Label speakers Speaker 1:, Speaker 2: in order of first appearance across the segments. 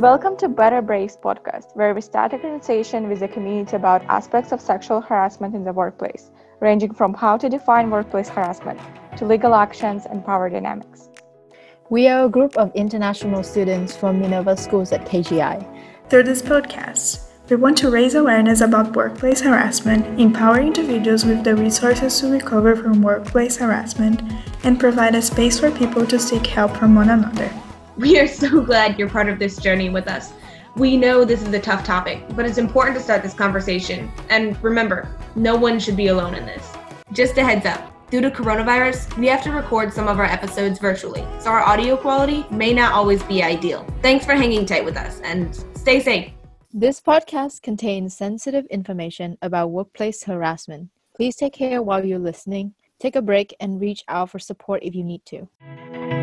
Speaker 1: Welcome to Better Braves podcast, where we start a conversation with the community about aspects of sexual harassment in the workplace, ranging from how to define workplace harassment to legal actions and power dynamics.
Speaker 2: We are a group of international students from Minerva Schools at KGI.
Speaker 3: Through this podcast, we want to raise awareness about workplace harassment, empower individuals with the resources to recover from workplace harassment, and provide a space for people to seek help from one another.
Speaker 4: We are so glad you're part of this journey with us. We know this is a tough topic, but it's important to start this conversation. And remember, no one should be alone in this. Just a heads up due to coronavirus, we have to record some of our episodes virtually, so our audio quality may not always be ideal. Thanks for hanging tight with us and stay safe.
Speaker 2: This podcast contains sensitive information about workplace harassment. Please take care while you're listening. Take a break and reach out for support if you need to.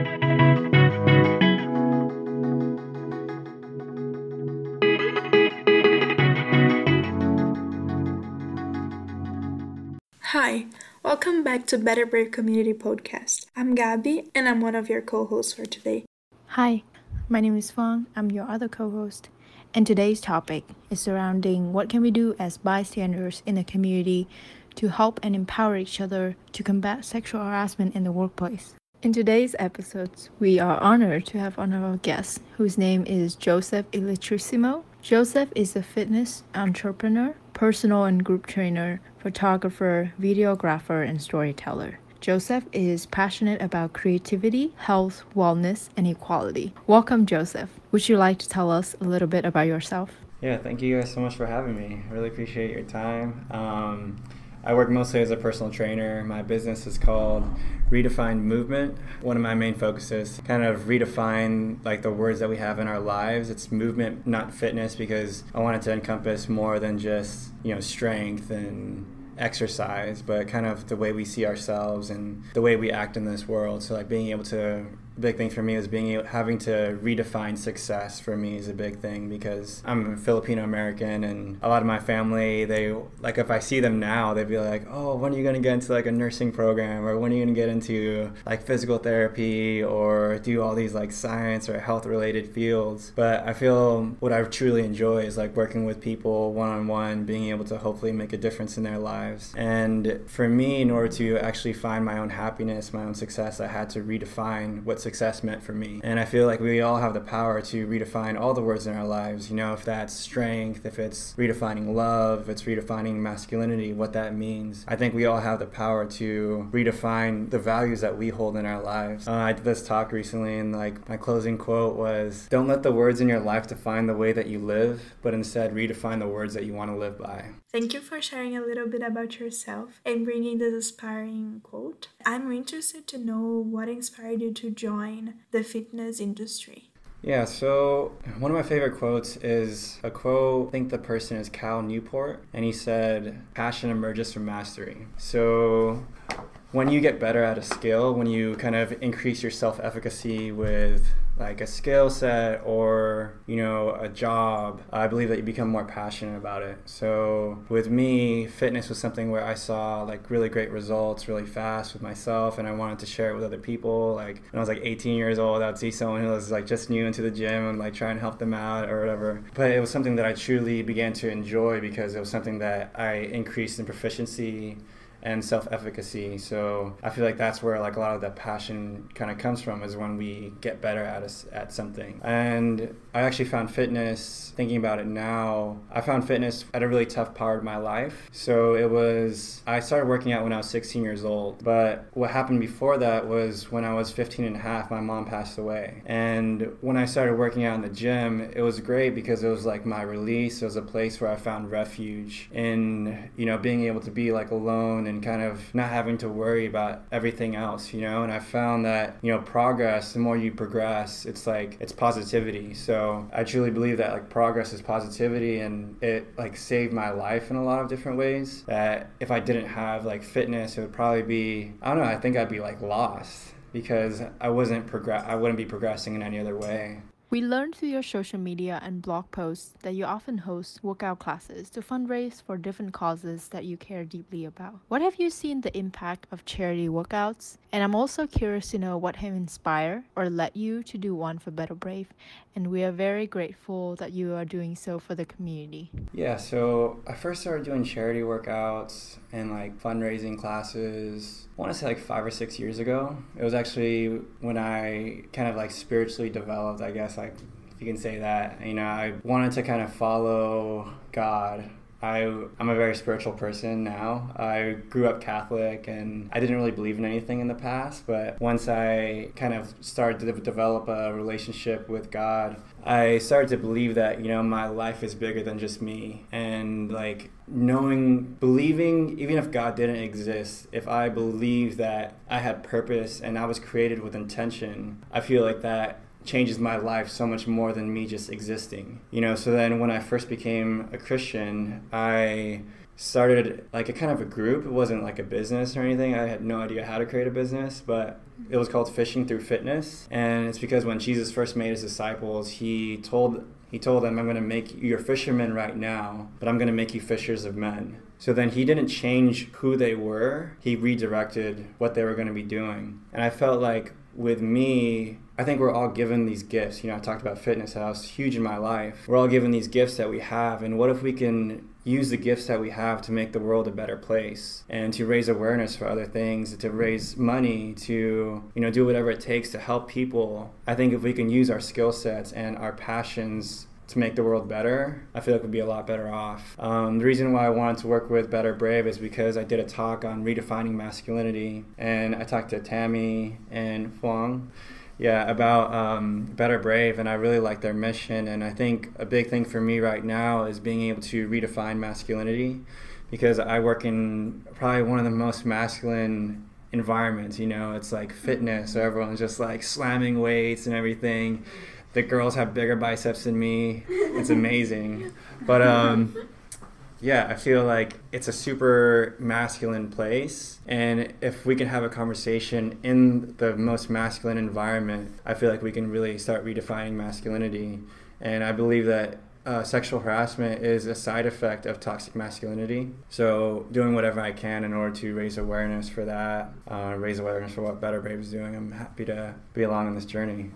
Speaker 3: Hi, welcome back to Better Brave Community Podcast. I'm Gabby and I'm one of your co hosts for today.
Speaker 5: Hi, my name is Fang. I'm your other co host. And today's topic is surrounding what can we do as bystanders in the community to help and empower each other to combat sexual harassment in the workplace. In today's episodes, we are honored to have our guests whose name is Joseph Illutrissimo. Joseph is a fitness entrepreneur, personal and group trainer, photographer, videographer, and storyteller. Joseph is passionate about creativity, health, wellness, and equality. Welcome, Joseph. Would you like to tell us a little bit about yourself?
Speaker 6: Yeah, thank you guys so much for having me. I really appreciate your time. Um, I work mostly as a personal trainer. My business is called Redefined Movement. One of my main focuses kind of redefine like the words that we have in our lives. It's movement, not fitness, because I want it to encompass more than just you know strength and exercise, but kind of the way we see ourselves and the way we act in this world. So like being able to big thing for me is being having to redefine success for me is a big thing because I'm Filipino American and a lot of my family they like if I see them now they'd be like oh when are you gonna get into like a nursing program or when are you gonna get into like physical therapy or do all these like science or health related fields? But I feel what I truly enjoy is like working with people one on one being able to hopefully make a difference in their lives. And for me in order to actually find my own happiness my own success I had to redefine what success meant for me. And I feel like we all have the power to redefine all the words in our lives. You know, if that's strength, if it's redefining love, if it's redefining masculinity, what that means. I think we all have the power to redefine the values that we hold in our lives. Uh, I did this talk recently, and like my closing quote was Don't let the words in your life define the way that you live, but instead redefine the words that you want to live by.
Speaker 3: Thank you for sharing a little bit about yourself and bringing this inspiring quote. I'm interested to know what inspired you to join the fitness industry.
Speaker 6: Yeah, so one of my favorite quotes is a quote, I think the person is Cal Newport, and he said, Passion emerges from mastery. So when you get better at a skill, when you kind of increase your self efficacy with like a skill set or you know a job i believe that you become more passionate about it. So with me fitness was something where i saw like really great results really fast with myself and i wanted to share it with other people. Like when i was like 18 years old i'd see someone who was like just new into the gym and like try and help them out or whatever. But it was something that i truly began to enjoy because it was something that i increased in proficiency and self-efficacy. So i feel like that's where like a lot of that passion kind of comes from is when we get better at us at something. And i actually found fitness thinking about it now i found fitness at a really tough part of my life. So it was i started working out when i was 16 years old but what happened before that was when i was 15 and a half my mom passed away. And when i started working out in the gym it was great because it was like my release. It was a place where i found refuge in you know being able to be like alone and kind of not having to worry about everything else, you know. And I found that, you know, progress, the more you progress, it's like it's positivity. So I truly believe that like progress is positivity and it like saved my life in a lot of different ways. That if I didn't have like fitness, it would probably be, I don't know, I think I'd be like lost because I wasn't progress I wouldn't be progressing in any other way.
Speaker 5: We learned through your social media and blog posts that you often host workout classes to fundraise for different causes that you care deeply about. What have you seen the impact of charity workouts? And I'm also curious to know what have inspired or led you to do one for Better Brave. And we are very grateful that you are doing so for the community.
Speaker 6: Yeah, so I first started doing charity workouts and like fundraising classes. I want to say like five or six years ago. It was actually when I kind of like spiritually developed, I guess, like if you can say that. You know, I wanted to kind of follow God I, I'm a very spiritual person now. I grew up Catholic and I didn't really believe in anything in the past, but once I kind of started to develop a relationship with God, I started to believe that, you know, my life is bigger than just me. And like knowing, believing, even if God didn't exist, if I believe that I had purpose and I was created with intention, I feel like that changes my life so much more than me just existing. You know, so then when I first became a Christian, I started like a kind of a group. It wasn't like a business or anything. I had no idea how to create a business, but it was called Fishing Through Fitness. And it's because when Jesus first made his disciples, he told he told them, I'm going to make you fishermen right now, but I'm going to make you fishers of men. So then he didn't change who they were, he redirected what they were going to be doing. And I felt like with me, I think we're all given these gifts. You know, I talked about fitness, it's huge in my life. We're all given these gifts that we have, and what if we can use the gifts that we have to make the world a better place and to raise awareness for other things, to raise money, to you know do whatever it takes to help people. I think if we can use our skill sets and our passions to make the world better, I feel like we'd be a lot better off. Um, the reason why I wanted to work with Better Brave is because I did a talk on redefining masculinity, and I talked to Tammy and Huang yeah, about um, Better Brave, and I really like their mission. And I think a big thing for me right now is being able to redefine masculinity because I work in probably one of the most masculine environments. You know, it's like fitness, so everyone's just like slamming weights and everything. The girls have bigger biceps than me. It's amazing. But um, yeah, I feel like it's a super masculine place. And if we can have a conversation in the most masculine environment, I feel like we can really start redefining masculinity. And I believe that uh, sexual harassment is a side effect of toxic masculinity. So, doing whatever I can in order to raise awareness for that, uh, raise awareness for what Better Brave is doing, I'm happy to be along on this journey.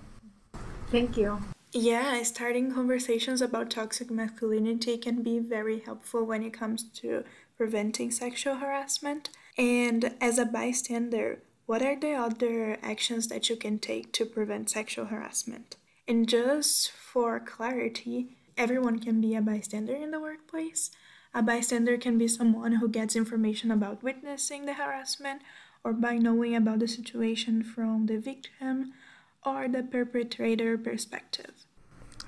Speaker 5: Thank you.
Speaker 3: Yeah, starting conversations about toxic masculinity can be very helpful when it comes to preventing sexual harassment. And as a bystander, what are the other actions that you can take to prevent sexual harassment? And just for clarity, everyone can be a bystander in the workplace. A bystander can be someone who gets information about witnessing the harassment or by knowing about the situation from the victim or the perpetrator perspective?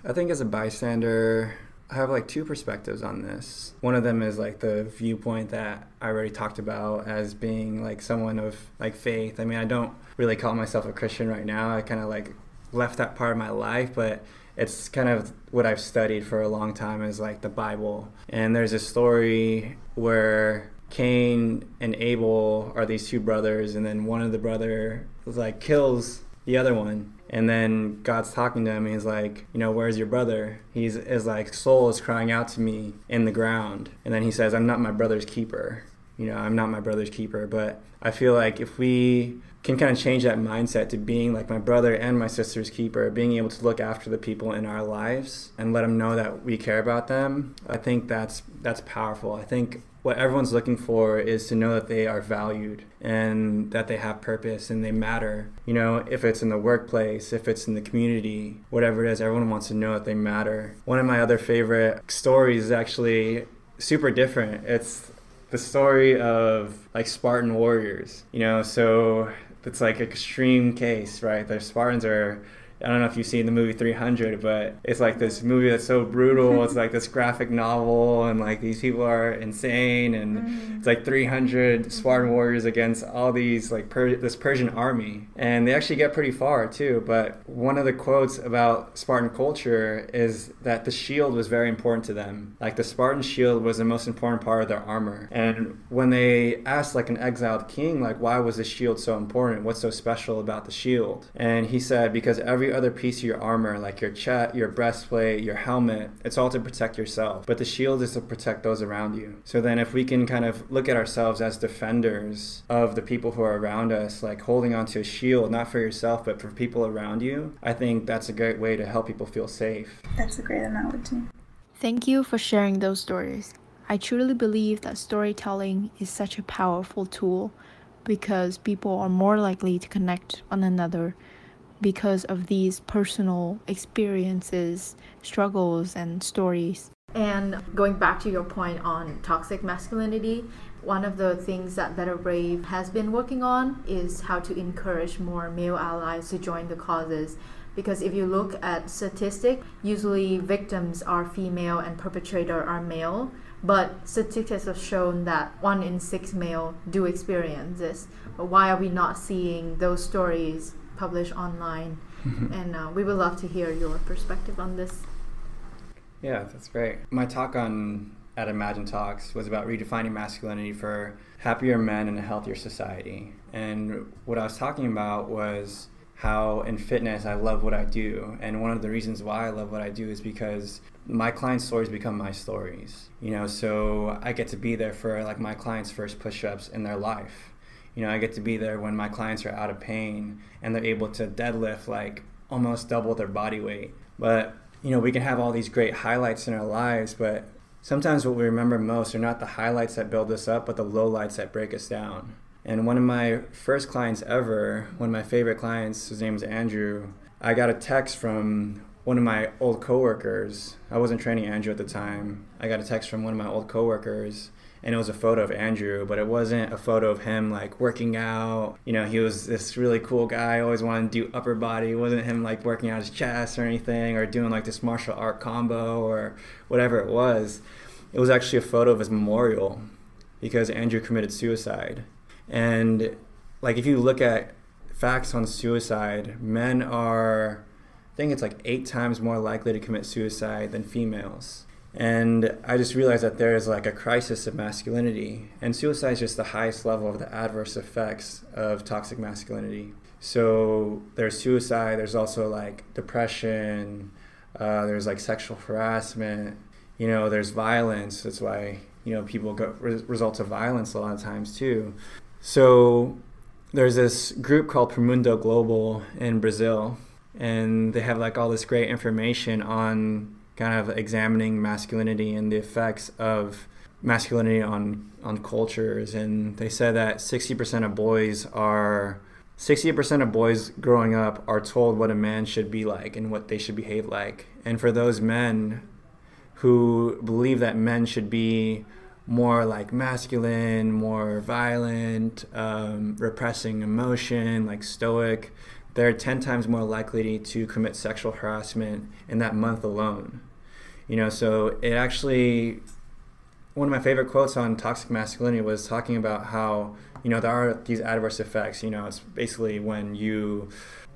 Speaker 6: I think as a bystander, I have like two perspectives on this. One of them is like the viewpoint that I already talked about as being like someone of like faith. I mean, I don't really call myself a Christian right now. I kind of like left that part of my life, but it's kind of what I've studied for a long time is like the Bible. And there's a story where Cain and Abel are these two brothers, and then one of the brother like kills the other one. And then god's talking to him he's like you know where's your brother? He's is like soul is crying out to me in the ground. And then he says i'm not my brother's keeper. You know i'm not my brother's keeper. But i feel like if we can kind of change that mindset to being like my brother and my sister's keeper being able to look after the people in our lives and let them know that we care about them i think that's that's powerful. I think what everyone's looking for is to know that they are valued and that they have purpose and they matter. You know, if it's in the workplace, if it's in the community, whatever it is, everyone wants to know that they matter. One of my other favorite stories is actually super different. It's the story of like Spartan warriors, you know, so it's like extreme case, right? The Spartans are I don't know if you've seen the movie 300, but it's like this movie that's so brutal. it's like this graphic novel, and like these people are insane, and mm. it's like 300 Spartan warriors against all these like per- this Persian army, and they actually get pretty far too. But one of the quotes about Spartan culture is that the shield was very important to them. Like the Spartan shield was the most important part of their armor, and when they asked like an exiled king, like why was the shield so important? What's so special about the shield? And he said because every every other piece of your armor, like your chest, your breastplate, your helmet, it's all to protect yourself. But the shield is to protect those around you. So then, if we can kind of look at ourselves as defenders of the people who are around us, like holding onto a shield, not for yourself, but for people around you, I think that's a great way to help people feel safe.
Speaker 3: That's a great analogy.
Speaker 5: Thank you for sharing those stories. I truly believe that storytelling is such a powerful tool because people are more likely to connect one another because of these personal experiences, struggles, and stories.
Speaker 2: And going back to your point on toxic masculinity, one of the things that Better Brave has been working on is how to encourage more male allies to join the causes. Because if you look at statistics, usually victims are female and perpetrator are male. But statistics have shown that one in six male do experience this. But why are we not seeing those stories published online? and uh, we would love to hear your perspective on this.
Speaker 6: Yeah, that's great. My talk on at Imagine Talks was about redefining masculinity for happier men and a healthier society. And what I was talking about was how in fitness I love what I do. And one of the reasons why I love what I do is because my clients' stories become my stories. You know, so I get to be there for like my clients' first push-ups in their life. You know, I get to be there when my clients are out of pain and they're able to deadlift like almost double their body weight. But, you know, we can have all these great highlights in our lives, but sometimes what we remember most are not the highlights that build us up, but the lowlights that break us down. And one of my first clients ever, one of my favorite clients, his name is Andrew, I got a text from one of my old coworkers. I wasn't training Andrew at the time. I got a text from one of my old coworkers and it was a photo of Andrew, but it wasn't a photo of him like working out. You know, he was this really cool guy, always wanted to do upper body. It wasn't him like working out his chest or anything or doing like this martial art combo or whatever it was. It was actually a photo of his memorial because Andrew committed suicide. And like if you look at facts on suicide, men are I think it's like 8 times more likely to commit suicide than females. And I just realized that there is like a crisis of masculinity, and suicide is just the highest level of the adverse effects of toxic masculinity. So there's suicide, there's also like depression, uh, there's like sexual harassment, you know, there's violence. That's why, you know, people go re- results of violence a lot of times too. So there's this group called Promundo Global in Brazil, and they have like all this great information on kind of examining masculinity and the effects of masculinity on on cultures and they said that 60% of boys are 60% of boys growing up are told what a man should be like and what they should behave like and for those men who believe that men should be more like masculine more violent um, repressing emotion like stoic they're 10 times more likely to commit sexual harassment in that month alone. You know, so it actually, one of my favorite quotes on toxic masculinity was talking about how, you know, there are these adverse effects. You know, it's basically when you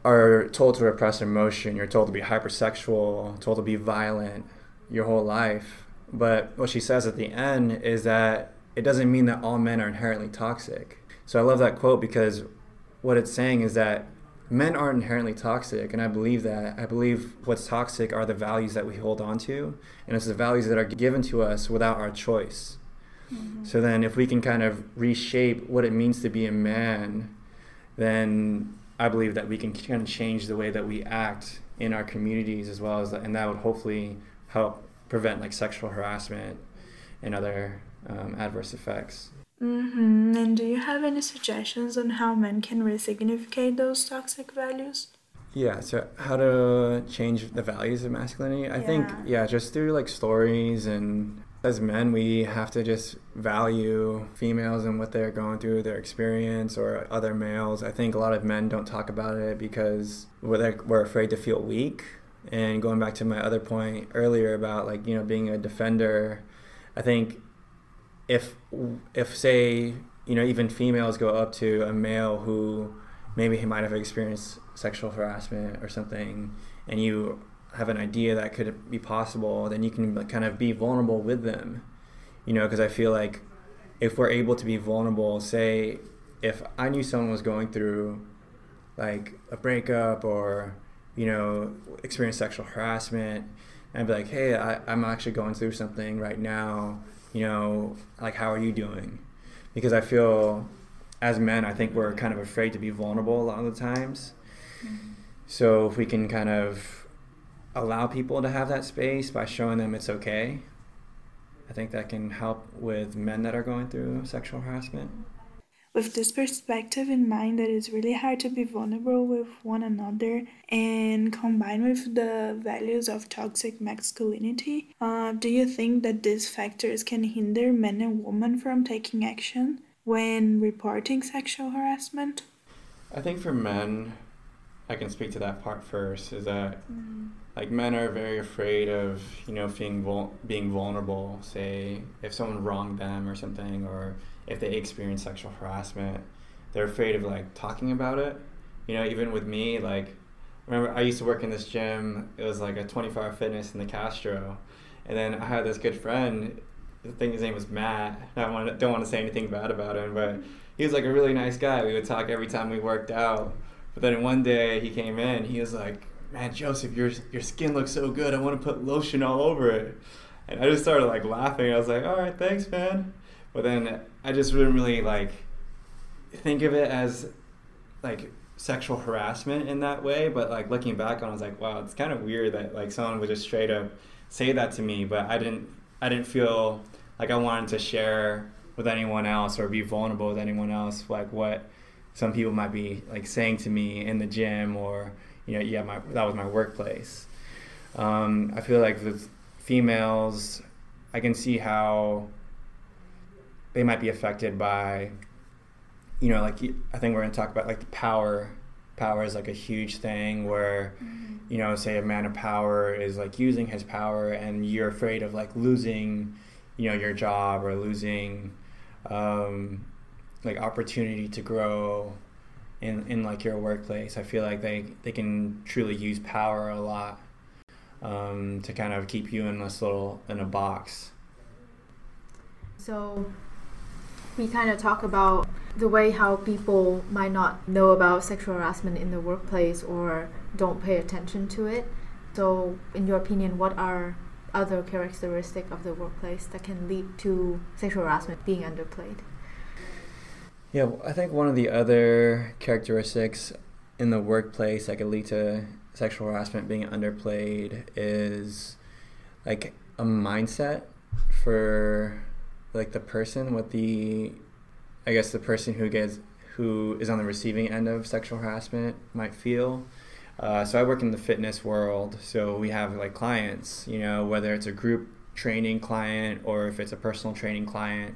Speaker 6: are told to repress emotion, you're told to be hypersexual, told to be violent your whole life. But what she says at the end is that it doesn't mean that all men are inherently toxic. So I love that quote because what it's saying is that men aren't inherently toxic and i believe that. I believe what's toxic are the values that we hold on to and it's the values that are given to us without our choice. Mm-hmm. so then if we can kind of reshape what it means to be a man then i believe that we can kind of change the way that we act in our communities as well as and that would hopefully help prevent like sexual harassment and other um, adverse effects
Speaker 3: Mm-hmm. And do you have any suggestions on how men can resignificate those toxic values?
Speaker 6: Yeah, so how to change the values of masculinity? I yeah. think, yeah, just through like stories and as men, we have to just value females and what they're going through, their experience, or other males. I think a lot of men don't talk about it because we're, like, we're afraid to feel weak. And going back to my other point earlier about like, you know, being a defender, I think if if say you know even females go up to a male who maybe he might have experienced sexual harassment or something and you have an idea that could be possible then you can kind of be vulnerable with them you know because i feel like if we're able to be vulnerable say if i knew someone was going through like a breakup or you know, experience sexual harassment and be like, hey, I, I'm actually going through something right now. You know, like, how are you doing? Because I feel as men, I think we're kind of afraid to be vulnerable a lot of the times. Mm-hmm. So if we can kind of allow people to have that space by showing them it's okay, I think that can help with men that are going through sexual harassment.
Speaker 3: With this perspective in mind, that it's really hard to be vulnerable with one another, and combined with the values of toxic masculinity, uh, do you think that these factors can hinder men and women from taking action when reporting sexual harassment?
Speaker 6: I think for men, I can speak to that part first. Is that mm. Like men are very afraid of you know being vul- being vulnerable. Say if someone wronged them or something, or if they experience sexual harassment, they're afraid of like talking about it. You know, even with me, like remember I used to work in this gym. It was like a 24 hour fitness in the Castro, and then I had this good friend. I think his name was Matt. I want to, don't want to say anything bad about him, but he was like a really nice guy. We would talk every time we worked out but then one day he came in, he was like, "Man, Joseph, your your skin looks so good. I want to put lotion all over it." And I just started like laughing. I was like, "All right, thanks, man." But then I just didn't really like think of it as like sexual harassment in that way. But like looking back on, it, I was like, "Wow, it's kind of weird that like someone would just straight up say that to me." But I didn't I didn't feel like I wanted to share with anyone else or be vulnerable with anyone else like what some people might be like saying to me in the gym or you know yeah my that was my workplace um, i feel like with females i can see how they might be affected by you know like i think we're going to talk about like the power power is like a huge thing where mm-hmm. you know say a man of power is like using his power and you're afraid of like losing you know your job or losing um, like opportunity to grow in, in like your workplace. I feel like they, they can truly use power a lot um, to kind of keep you in this little in a box.
Speaker 2: So we kind of talk about the way how people might not know about sexual harassment in the workplace or don't pay attention to it. So in your opinion, what are other characteristics of the workplace that can lead to sexual harassment being underplayed?
Speaker 6: Yeah, I think one of the other characteristics in the workplace that could lead to sexual harassment being underplayed is like a mindset for like the person what the I guess the person who gets who is on the receiving end of sexual harassment might feel. Uh, so I work in the fitness world, so we have like clients, you know, whether it's a group training client or if it's a personal training client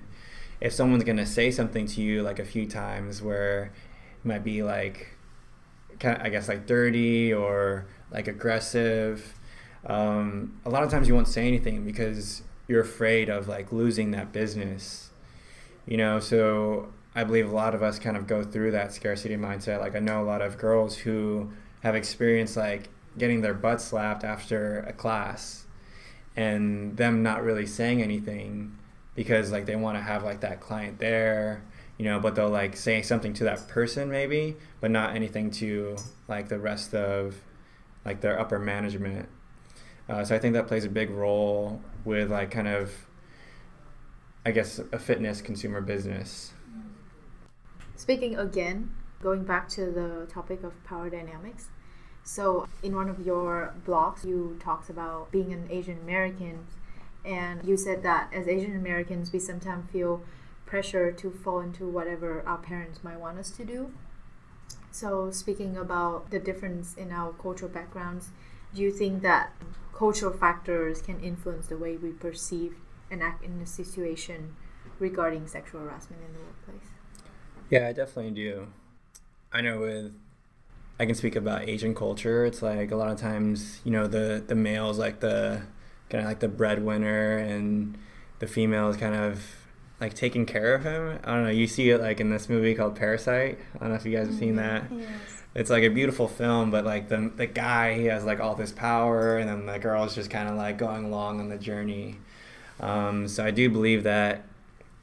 Speaker 6: if someone's gonna say something to you like a few times where it might be like kind of, I guess like dirty or like aggressive, um, a lot of times you won't say anything because you're afraid of like losing that business. You know, so I believe a lot of us kind of go through that scarcity mindset. Like I know a lot of girls who have experienced like getting their butt slapped after a class and them not really saying anything because like they want to have like that client there you know but they'll like say something to that person maybe but not anything to like the rest of like their upper management. Uh, so i think that plays a big role with like kind of i guess a fitness consumer business.
Speaker 2: Speaking again going back to the topic of power dynamics. So in one of your blogs you talked about being an asian american and you said that as Asian Americans, we sometimes feel pressure to fall into whatever our parents might want us to do. So, speaking about the difference in our cultural backgrounds, do you think that cultural factors can influence the way we perceive and act in a situation regarding sexual harassment in the workplace?
Speaker 6: Yeah, I definitely do. I know with I can speak about Asian culture. It's like a lot of times, you know, the the males like the kind of like the breadwinner and the female is kind of like taking care of him. I don't know. You see it like in this movie called Parasite. I don't know if you guys have seen that. Yes. It's like a beautiful film, but like the the guy he has like all this power, and then the girl is just kind of like going along on the journey. Um, so I do believe that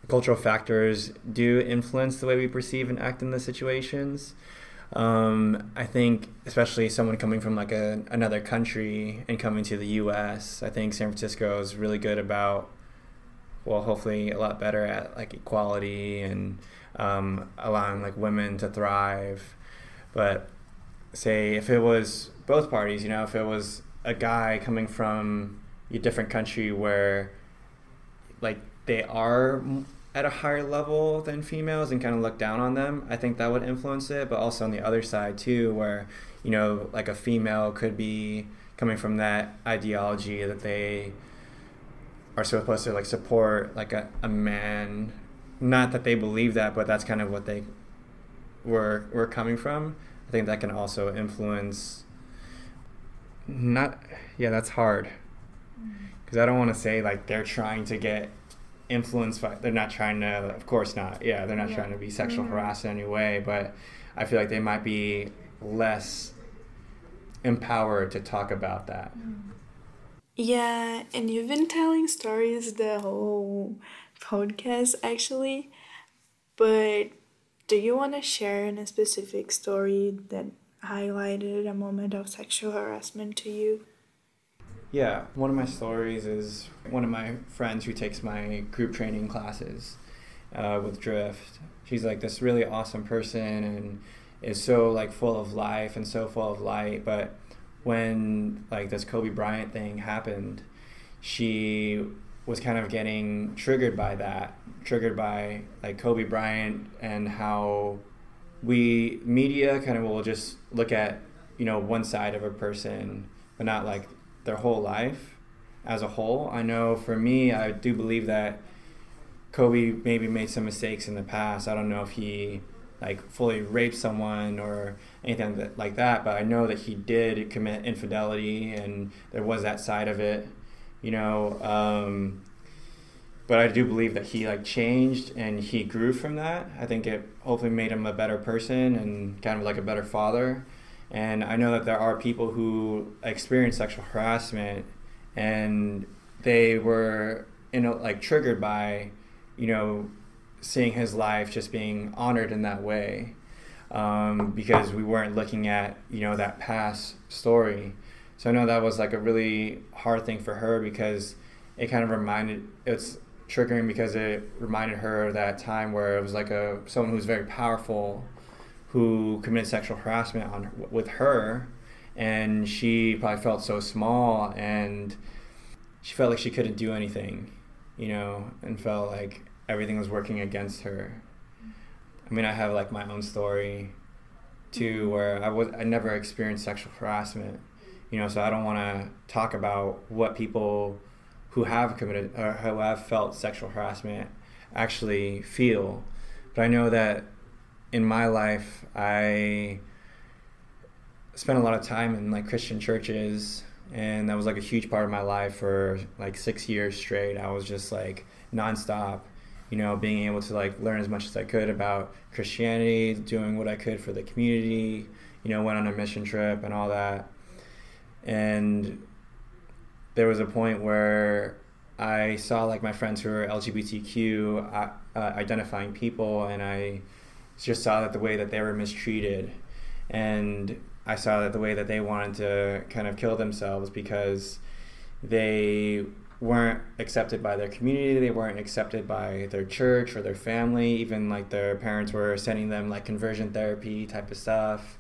Speaker 6: cultural factors do influence the way we perceive and act in the situations. Um, I think, especially someone coming from like a, another country and coming to the U.S., I think San Francisco is really good about, well, hopefully a lot better at like equality and um, allowing like women to thrive. But say if it was both parties, you know, if it was a guy coming from a different country where like they are at a higher level than females and kind of look down on them, I think that would influence it. But also on the other side too, where you know, like a female could be coming from that ideology that they are supposed to like support like a, a man. Not that they believe that but that's kind of what they were were coming from. I think that can also influence not yeah that's hard. Mm. Because i don't want to say like they're trying to get influenced by they're not trying to of course not yeah they're not
Speaker 1: Yeah.
Speaker 6: trying to be sexual
Speaker 1: Mhm.
Speaker 6: harassed in any way but i feel like they might be less empowered to talk about that
Speaker 3: Yeah, and you've been telling stories the whole podcast actually, but do you want to share in a specific story that highlighted a moment of sexual harassment to you?
Speaker 6: Yeah, one of my stories is one of my friends who takes my group training classes uh, with Drift. She's like this really awesome person and is so like full of life and so full of light. But when like this Kobe Bryant thing happened, she was kind of getting triggered by that, triggered by like Kobe Bryant and how we media kind of will just look at you know one side of a person, but not like their whole life as a whole. I know for me, I do believe that Kobe maybe made some mistakes in the past. I don't know if he like fully raped someone or anything that, like that, but I know that he did commit infidelity and there was that side of it, you know. Um, but I do believe that he like changed and he grew from that. I think it hopefully made him a better person and kind of like a better father. And I know that there are people who experience sexual harassment and they were you know like triggered by you know seeing his life just being honored in that way um, because we weren't looking at you know that past story. So i know that was like a really hard thing for her because it kind of reminded it's triggering because it reminded her of that time where it was like a someone who was very powerful who committed sexual harassment on with her and she probably felt so small and she felt like she couldn't do anything you know and felt like everything was working against her. I mean i have like my own story too where i was i never experienced sexual harassment you know so i don't want to talk about what people who have committed or who have felt sexual harassment actually feel. But i know that in my life i spent a lot of time in like christian churches and that was like a huge part of my life for like six years straight. I was just like nonstop you know being able to like learn as much as i could about christianity doing what i could for the community you know went on a mission trip and all that. And there was a point where i saw like my friends who were lgbtq uh, uh, identifying people and i just saw that the way that they were mistreated and I saw that the way that they wanted to kind of kill themselves because they weren't accepted by their community, they weren't accepted by their church or their family, even like their parents were sending them like conversion therapy type of stuff.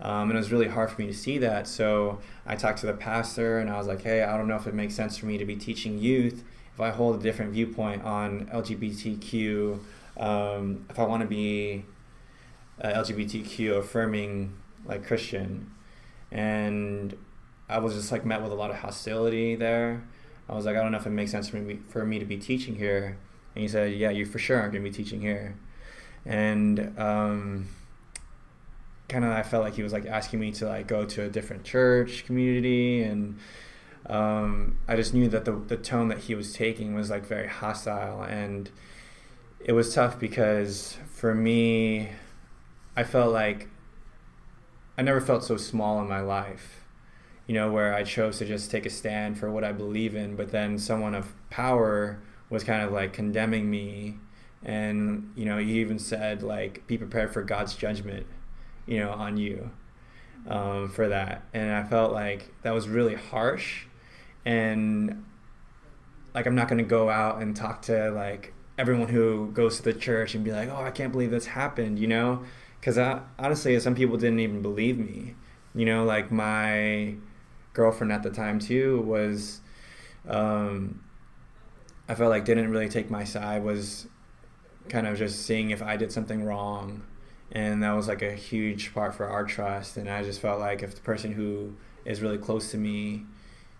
Speaker 6: Um, and it was really hard for me to see that. So I talked to the pastor and I was like, hey, I don't know if it makes sense for me to be teaching youth if I hold a different viewpoint on LGBTQ, um, if I want to be uh, LGBTQ affirming like Christian, and I was just like met with a lot of hostility there. I was like, I don't know if it makes sense for me for me to be teaching here. And he said, Yeah, you for sure aren't to be teaching here. And um, kind of, I felt like he was like asking me to like go to a different church community, and um, I just knew that the the tone that he was taking was like very hostile, and it was tough because for me, I felt like I never felt so small in my life, you know, where I chose to just take a stand for what I believe in, but then someone of power was kind of like condemning me. And, you know, he even said, like, be prepared for God's judgment. you know, on you um, for that. And I felt like that was really harsh. And like, I'm not going to go out and talk to like everyone who goes to the church and be like, oh, I can't believe this happened, you know? Because honestly, some people didn't even believe me. You know, like my girlfriend at the time too was, um, I felt like didn't really take my side, was kind of just seeing if I did something wrong. And that was like a huge part for our trust. And I just felt like if the person who is really close to me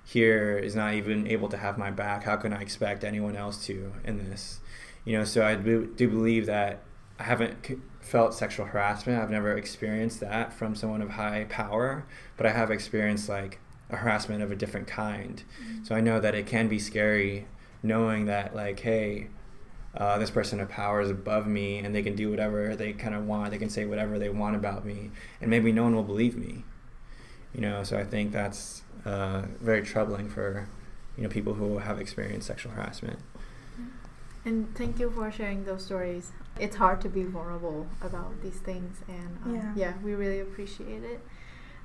Speaker 6: here is not even able to have my back, how can I expect anyone else to in this? You know, so I do, do believe that I haven't felt sexual harassment. I've never experienced that from someone of high power, but I have experienced like a harassment of a different kind. Mm-hmm. So I know that it can be scary knowing that like, hey, uh, this person of power is above me and they can do whatever they kind of want. They can say whatever they want about me, and maybe no one will believe me. You know, so I think that's uh, very troubling for you know people who have experienced sexual harassment.
Speaker 2: And thank you for sharing those stories. It's hard to be vulnerable about these things, and um, yeah. yeah, we really appreciate it.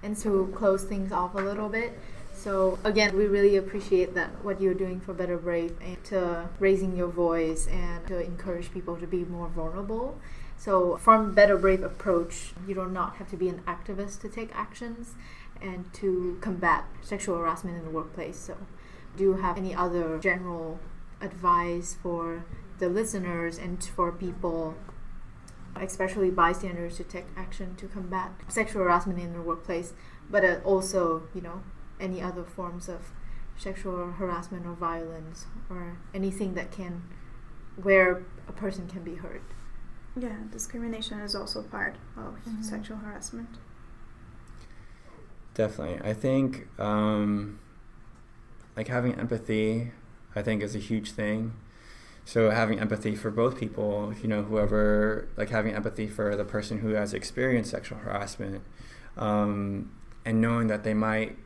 Speaker 2: And to close things off a little bit, so again, we really appreciate that what you're doing for Better Brave and to raising your voice and to encourage people to be more vulnerable. So from Better Brave approach, you do not have to be an activist to take actions and to combat sexual harassment in the workplace. So do you have any other general advice for the listeners and for people especially bystanders to take action to combat sexual harassment in the workplace but uh, also you know any other forms of sexual harassment or violence or anything that can where a person can be hurt.
Speaker 3: Yeah, discrimination is also part of mm-hmm. sexual harassment.
Speaker 6: Definitely. I think um, like having empathy, I think is a huge thing. So having empathy for both people, you know, whoever, like having empathy for the person who has experienced sexual harassment, um, and knowing that they might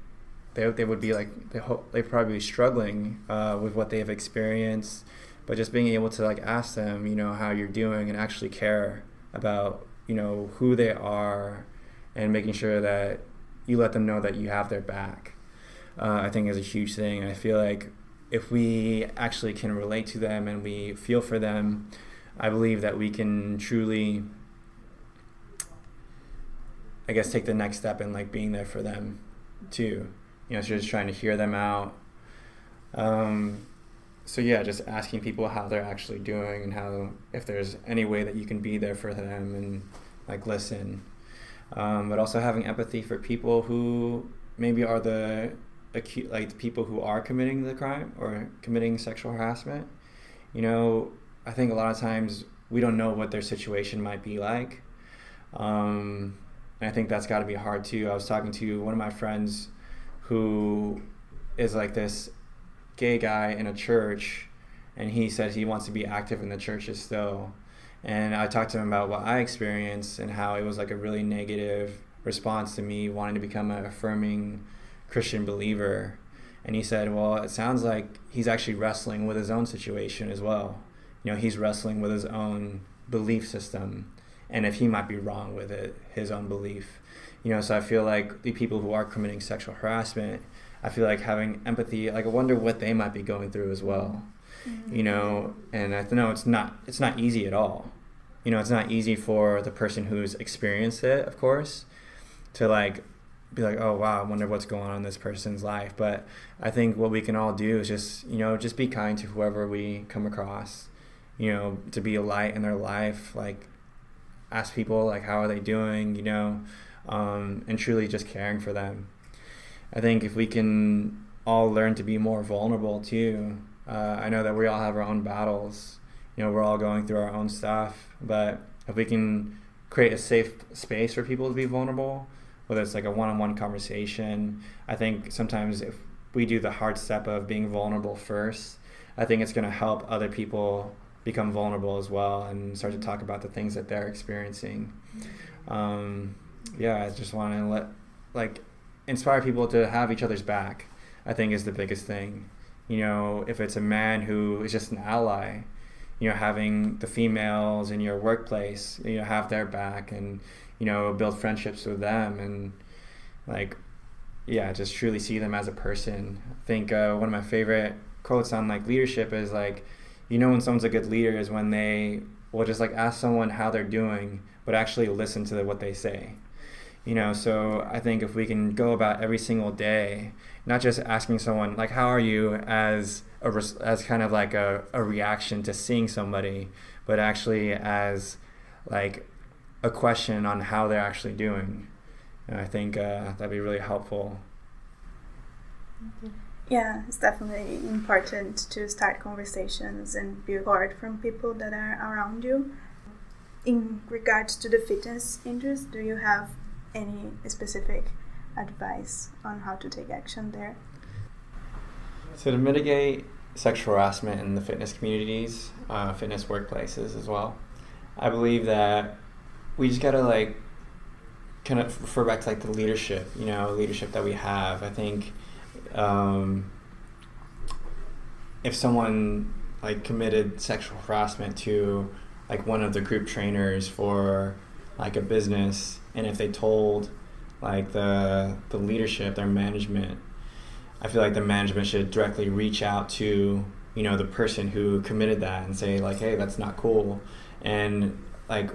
Speaker 6: they, they would be like they hope they're probably struggling uh, with what they have experienced but just being able to like ask them you know how you're doing and actually care about you know who they are and making sure that you let them know that you have their back uh, i think is a huge thing. I feel like if we actually can relate to them and we feel for them i believe that we can truly i guess take the next step in like being there for them too you know, so just trying to hear them out. Um, so yeah, just asking people how they're actually doing and how if there's any way that you can be there for them and like listen. Um, but also having empathy for people who maybe are the like the people who are committing the crime or committing sexual harassment. You know, I think a lot of times we don't know what their situation might be like. Um, and I think that's got to be hard too. I was talking to one of my friends who is like this gay guy in a church, and he says he wants to be active in the churches still. And I talked to him about what I experienced and how it was like a really negative response to me wanting to become an affirming Christian believer. And he said, Well, it sounds like he's actually wrestling with his own situation as well. You know, he's wrestling with his own belief system and if he might be wrong with it, his own belief you know so i feel like the people who are committing sexual harassment i feel like having empathy like i wonder what they might be going through as well mm-hmm. you know and i know it's not it's not easy at all you know it's not easy for the person who's experienced it of course to like be like oh wow i wonder what's going on in this person's life but i think what we can all do is just you know just be kind to whoever we come across you know to be a light in their life like ask people like how are they doing you know um, and truly just caring for them. I think if we can all learn to be more vulnerable too, uh, I know that we all have our own battles. You know, we're all going through our own stuff, but if we can create a safe space for people to be vulnerable, whether it's like a one-on-one conversation, I think sometimes if we do the hard step of being vulnerable first, I think it's going to help other people become vulnerable as well and start to talk about the things that they're experiencing. Um, yeah, I just want to let like inspire people to have each other's back. I think is the biggest thing. You know, if it's a man who is just an ally, you know, having the females in your workplace, you know, have their back, and you know, build friendships with them and like, yeah, just truly see them as a person. I think uh, one of my favorite quotes on like leadership is like, you know, when someone's a good leader is when they will just like ask someone how they're doing, but actually listen to what they say. You know, so I think if we can go about every single day, not just asking someone like, "How are you?" as a as kind of like a, a reaction to seeing somebody, but actually as like a question on how they're actually doing. And I think uh, that'd be really helpful.
Speaker 3: Yeah, it's definitely important to start conversations and be heard from people that are around you. In regards to the fitness interest, do you have any specific advice on how to take action there?
Speaker 6: So, to mitigate sexual harassment in the fitness communities, uh, fitness workplaces as well, I believe that we just gotta like kind of refer back to like the leadership, you know, leadership that we have. I think um, if someone like committed sexual harassment to like one of the group trainers for like a business, and if they told like the the leadership, their management, I feel like the management should directly reach out to you know the person who committed that and say like, hey, that's not cool, and like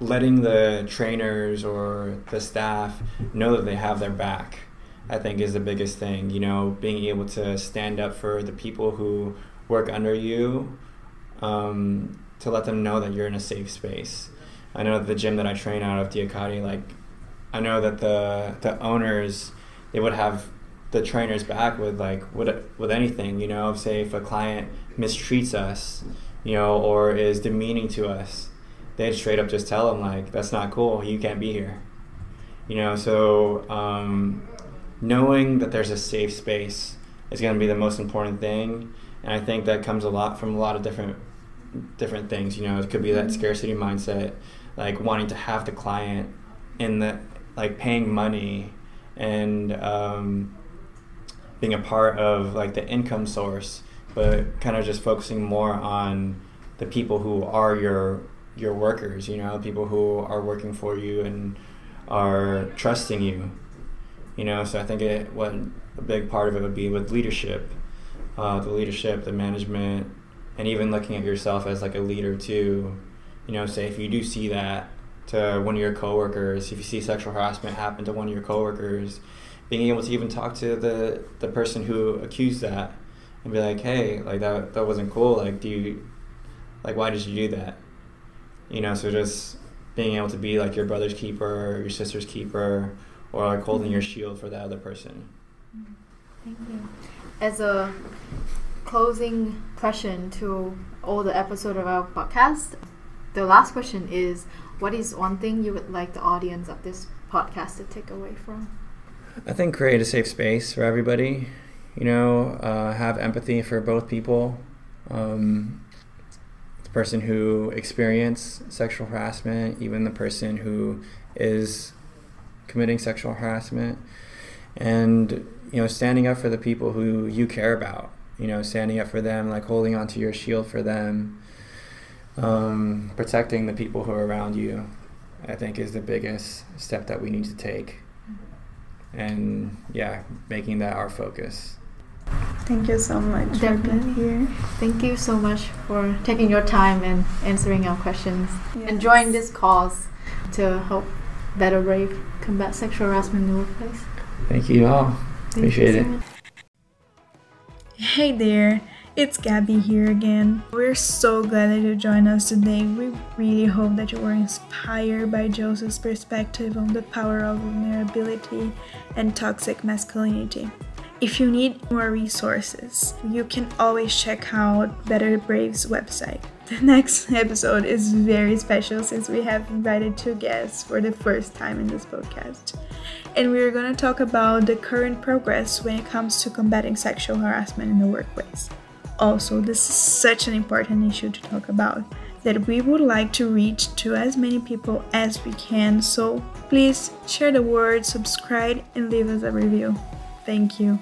Speaker 6: letting the trainers or the staff know that they have their back i think is the biggest thing. You know being able to stand up for the people who work under you um, to let them know that you're in a safe space. I know the gym that i train out of diakati like i know that the the owners they would have the trainers back with like with, with anything you know say if a client mistreats us you know or is demeaning to us they'd straight up just tell them like that's not cool. You can't be here. You know so um, knowing that there's a safe space is going to be the most important thing. And i think that comes a lot from a lot of different different things you know. It could be that scarcity mindset like wanting to have the client in the like paying money and um, being a part of like the income source but kind of just focusing more on the people who are your your workers, you know, people who are working for you and are trusting you. You know, so I think it what a big part of it would be with leadership, uh, the leadership, the management, and even looking at yourself as like a leader too. You know, say if you do see that to one of your coworkers, if you see sexual harassment happen to one of your coworkers, being able to even talk to the the person who accused that and be like, hey, like that that wasn't cool. Like, do you like why did you do that? You know so just being able to be like your brother's keeper your sister's keeper or like holding your shield for that other person.
Speaker 2: Thank you. As a closing question to all the episode of our podcast the last question is what is one thing you would like the audience of this podcast to take away from?
Speaker 6: I think create a safe space for everybody you know uh, have empathy for both people. Um, the person who experienced sexual harassment, even the person who is committing sexual harassment, and you know, standing up for the people who you care about. You know, standing up for them, like holding onto your shield for them, um, protecting the people who are around you. I think is the biggest step that we need to take, and yeah, making that our focus.
Speaker 3: Thank you so much
Speaker 2: Definitely. for being here. Thank you so much for taking your time and answering our questions yes. and joining this cause to help Better Brave combat sexual harassment in the workplace.
Speaker 6: Thank you all. Thank Appreciate you so it. Much.
Speaker 3: Hey there, it's Gabby here again. We're so glad that you joined us today. We really hope that you were inspired by Joseph's perspective on the power of vulnerability and toxic masculinity. If you need more resources, you can always check out Better Brave's website. The next episode is very special since we have invited two guests for the first time in this podcast. And we're going to talk about the current progress when it comes to combating sexual harassment in the workplace. Also, this is such an important issue to talk about that we would like to reach to as many people as we can. So please share the word, subscribe, and leave us a review. Thank you.